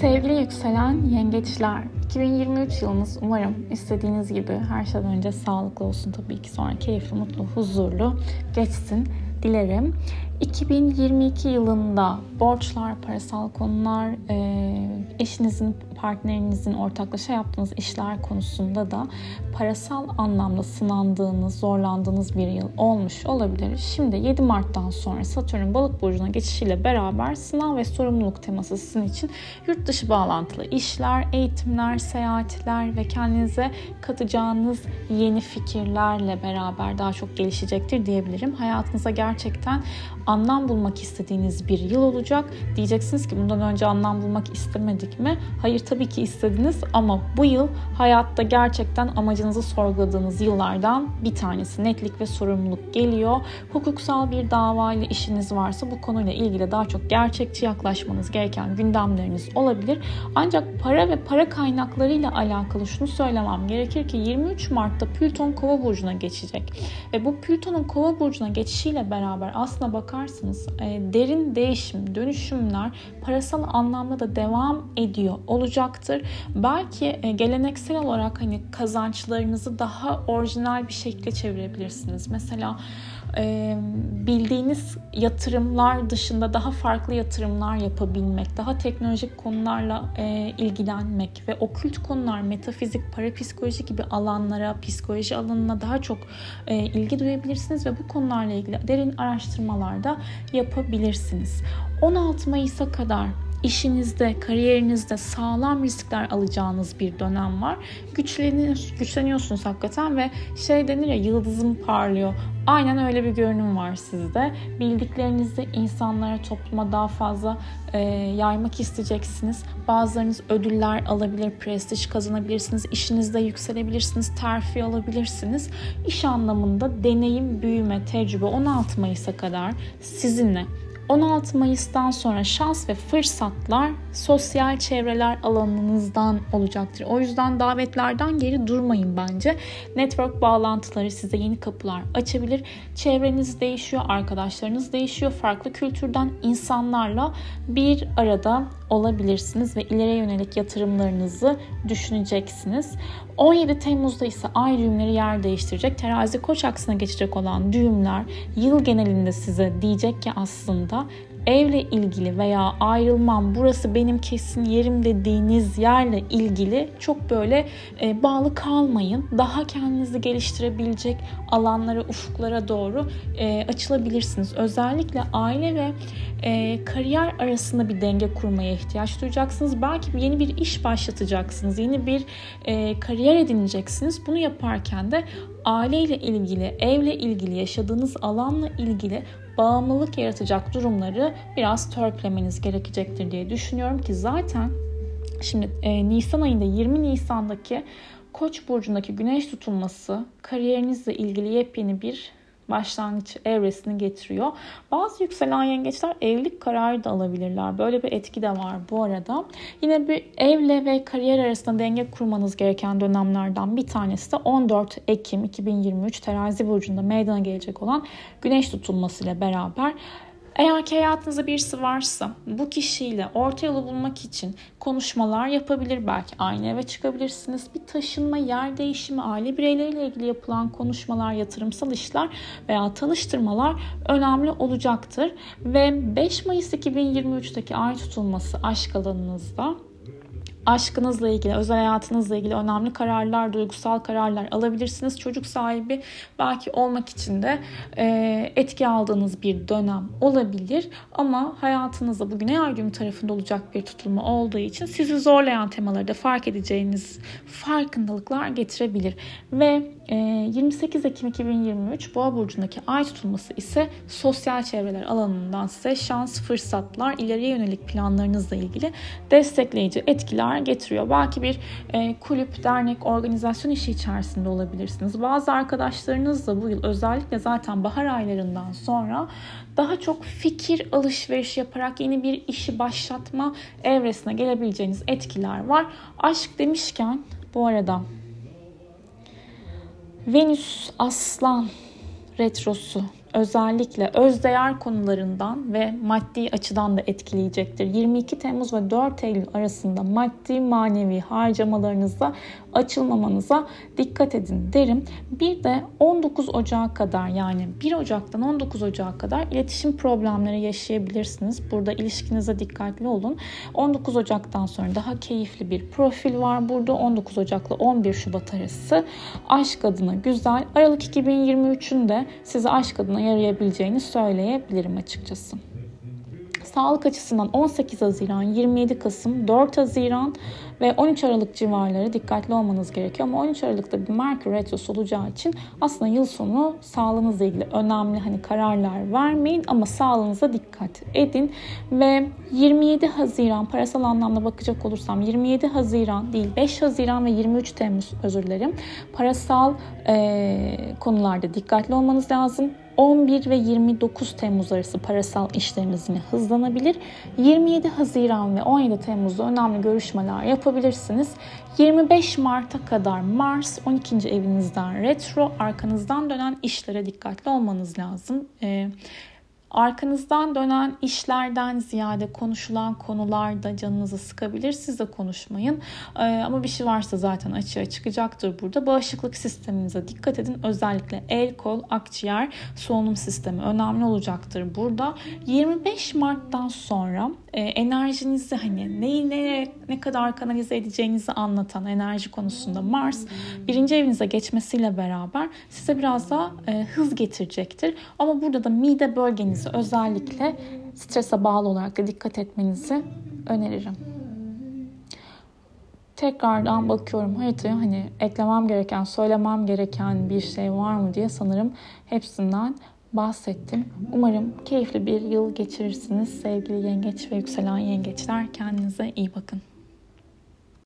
Sevgili yükselen yengeçler, 2023 yılınız umarım istediğiniz gibi her şeyden önce sağlıklı olsun tabii ki sonra keyifli, mutlu, huzurlu geçsin dilerim. 2022 yılında borçlar, parasal konular, eşinizin, partnerinizin ortaklaşa yaptığınız işler konusunda da parasal anlamda sınandığınız, zorlandığınız bir yıl olmuş olabilir. Şimdi 7 Mart'tan sonra Satürn balık burcuna geçişiyle beraber sınav ve sorumluluk teması sizin için yurt dışı bağlantılı işler, eğitimler, seyahatler ve kendinize katacağınız yeni fikirlerle beraber daha çok gelişecektir diyebilirim. Hayatınıza gerçekten anlam bulmak istediğiniz bir yıl olacak. Diyeceksiniz ki bundan önce anlam bulmak istemedik mi? Hayır tabii ki istediniz ama bu yıl hayatta gerçekten amacınızı sorguladığınız yıllardan bir tanesi. Netlik ve sorumluluk geliyor. Hukuksal bir davayla işiniz varsa bu konuyla ilgili daha çok gerçekçi yaklaşmanız gereken gündemleriniz olabilir. Ancak para ve para kaynaklarıyla alakalı şunu söylemem gerekir ki 23 Mart'ta Plüton Kova burcuna geçecek. Ve bu Plüton'un Kova burcuna geçişiyle beraber aslına bakarsınız e, derin değişim, dönüşümler parasal anlamda da devam ediyor olacaktır. Belki e, geleneksel olarak hani kazançlarınızı daha orijinal bir şekilde çevirebilirsiniz. Mesela e, bildiğiniz yatırımlar dışında daha farklı yatırımlar yapabilmek, daha teknolojik konularla e, ilgilenmek ve okült konular, metafizik, parapsikoloji gibi alanlara, psikoloji alanına daha çok e, ilgi duyabilirsiniz ve bu konularla ilgili derin araştırmalar da yapabilirsiniz. 16 Mayıs'a kadar işinizde, kariyerinizde sağlam riskler alacağınız bir dönem var. Güçleniyor, güçleniyorsunuz hakikaten ve şey denir ya yıldızım parlıyor. Aynen öyle bir görünüm var sizde. Bildiklerinizi insanlara, topluma daha fazla e, yaymak isteyeceksiniz. Bazılarınız ödüller alabilir, prestij kazanabilirsiniz, işinizde yükselebilirsiniz, terfi alabilirsiniz. İş anlamında deneyim, büyüme, tecrübe 16 Mayıs'a kadar sizinle 16 Mayıs'tan sonra şans ve fırsatlar sosyal çevreler alanınızdan olacaktır. O yüzden davetlerden geri durmayın bence. Network bağlantıları size yeni kapılar açabilir. Çevreniz değişiyor, arkadaşlarınız değişiyor. Farklı kültürden insanlarla bir arada olabilirsiniz ve ileriye yönelik yatırımlarınızı düşüneceksiniz. 17 Temmuz'da ise ay düğümleri yer değiştirecek. Terazi koç aksına geçecek olan düğümler yıl genelinde size diyecek ki aslında evle ilgili veya ayrılmam burası benim kesin yerim dediğiniz yerle ilgili çok böyle e, bağlı kalmayın. Daha kendinizi geliştirebilecek alanlara, ufuklara doğru e, açılabilirsiniz. Özellikle aile ve e, kariyer arasında bir denge kurmaya ihtiyaç duyacaksınız. Belki yeni bir iş başlatacaksınız. Yeni bir e, kariyer edineceksiniz. Bunu yaparken de aileyle ilgili, evle ilgili, yaşadığınız alanla ilgili bağımlılık yaratacak durumları biraz törpülemeniz gerekecektir diye düşünüyorum ki zaten şimdi e, Nisan ayında 20 Nisan'daki Koç burcundaki güneş tutulması kariyerinizle ilgili yepyeni bir başlangıç evresini getiriyor. Bazı yükselen yengeçler evlilik kararı da alabilirler. Böyle bir etki de var bu arada. Yine bir evle ve kariyer arasında denge kurmanız gereken dönemlerden bir tanesi de 14 Ekim 2023 Terazi burcunda meydana gelecek olan güneş tutulması ile beraber eğer ki hayatınızda birisi varsa bu kişiyle orta yolu bulmak için konuşmalar yapabilir. Belki aynı eve çıkabilirsiniz. Bir taşınma, yer değişimi, aile bireyleriyle ilgili yapılan konuşmalar, yatırımsal işler veya tanıştırmalar önemli olacaktır. Ve 5 Mayıs 2023'teki ay tutulması aşk alanınızda aşkınızla ilgili, özel hayatınızla ilgili önemli kararlar, duygusal kararlar alabilirsiniz. Çocuk sahibi belki olmak için de e, etki aldığınız bir dönem olabilir. Ama hayatınızda bugün ay düğüm tarafında olacak bir tutulma olduğu için sizi zorlayan temaları da fark edeceğiniz farkındalıklar getirebilir. Ve 28 ee, Ekim 2023 Boğa burcundaki ay tutulması ise sosyal çevreler alanından size şans, fırsatlar, ileriye yönelik planlarınızla ilgili destekleyici etkiler getiriyor. Belki bir e, kulüp, dernek, organizasyon işi içerisinde olabilirsiniz. Bazı arkadaşlarınız da bu yıl özellikle zaten bahar aylarından sonra daha çok fikir alışveriş yaparak yeni bir işi başlatma evresine gelebileceğiniz etkiler var. Aşk demişken bu arada Venüs Aslan retrosu özellikle özdeğer konularından ve maddi açıdan da etkileyecektir. 22 Temmuz ve 4 Eylül arasında maddi manevi harcamalarınızda açılmamanıza dikkat edin derim. Bir de 19 Ocağı kadar yani 1 Ocak'tan 19 Ocağı kadar iletişim problemleri yaşayabilirsiniz. Burada ilişkinize dikkatli olun. 19 Ocak'tan sonra daha keyifli bir profil var burada. 19 Ocak'la 11 Şubat arası aşk adına güzel. Aralık 2023'ün de size aşk adına yarayabileceğini söyleyebilirim açıkçası. Sağlık açısından 18 Haziran, 27 Kasım, 4 Haziran ve 13 Aralık civarları dikkatli olmanız gerekiyor. Ama 13 Aralık'ta bir Merkür Retrosu olacağı için aslında yıl sonu sağlığınızla ilgili önemli hani kararlar vermeyin ama sağlığınıza dikkat edin. Ve 27 Haziran parasal anlamda bakacak olursam 27 Haziran değil 5 Haziran ve 23 Temmuz özür dilerim. Parasal e, konularda dikkatli olmanız lazım. 11 ve 29 Temmuz arası parasal yine hızlanabilir. 27 Haziran ve 17 Temmuz'da önemli görüşmeler yapabilirsiniz. 25 Mart'a kadar Mars 12. evinizden retro arkanızdan dönen işlere dikkatli olmanız lazım. Ee, Arkanızdan dönen işlerden ziyade konuşulan konularda canınızı sıkabilir. Siz de konuşmayın. Ee, ama bir şey varsa zaten açığa çıkacaktır burada. Bağışıklık sisteminize dikkat edin. Özellikle el, kol, akciğer, solunum sistemi önemli olacaktır burada. 25 Mart'tan sonra e, enerjinizi hani neyi ne, ne kadar kanalize edeceğinizi anlatan enerji konusunda Mars birinci evinize geçmesiyle beraber size biraz daha e, hız getirecektir. Ama burada da mide bölgenizi özellikle strese bağlı olarak da dikkat etmenizi öneririm. Tekrardan bakıyorum haritaya hani eklemem gereken, söylemem gereken bir şey var mı diye sanırım hepsinden bahsettim. Umarım keyifli bir yıl geçirirsiniz sevgili yengeç ve yükselen yengeçler. Kendinize iyi bakın.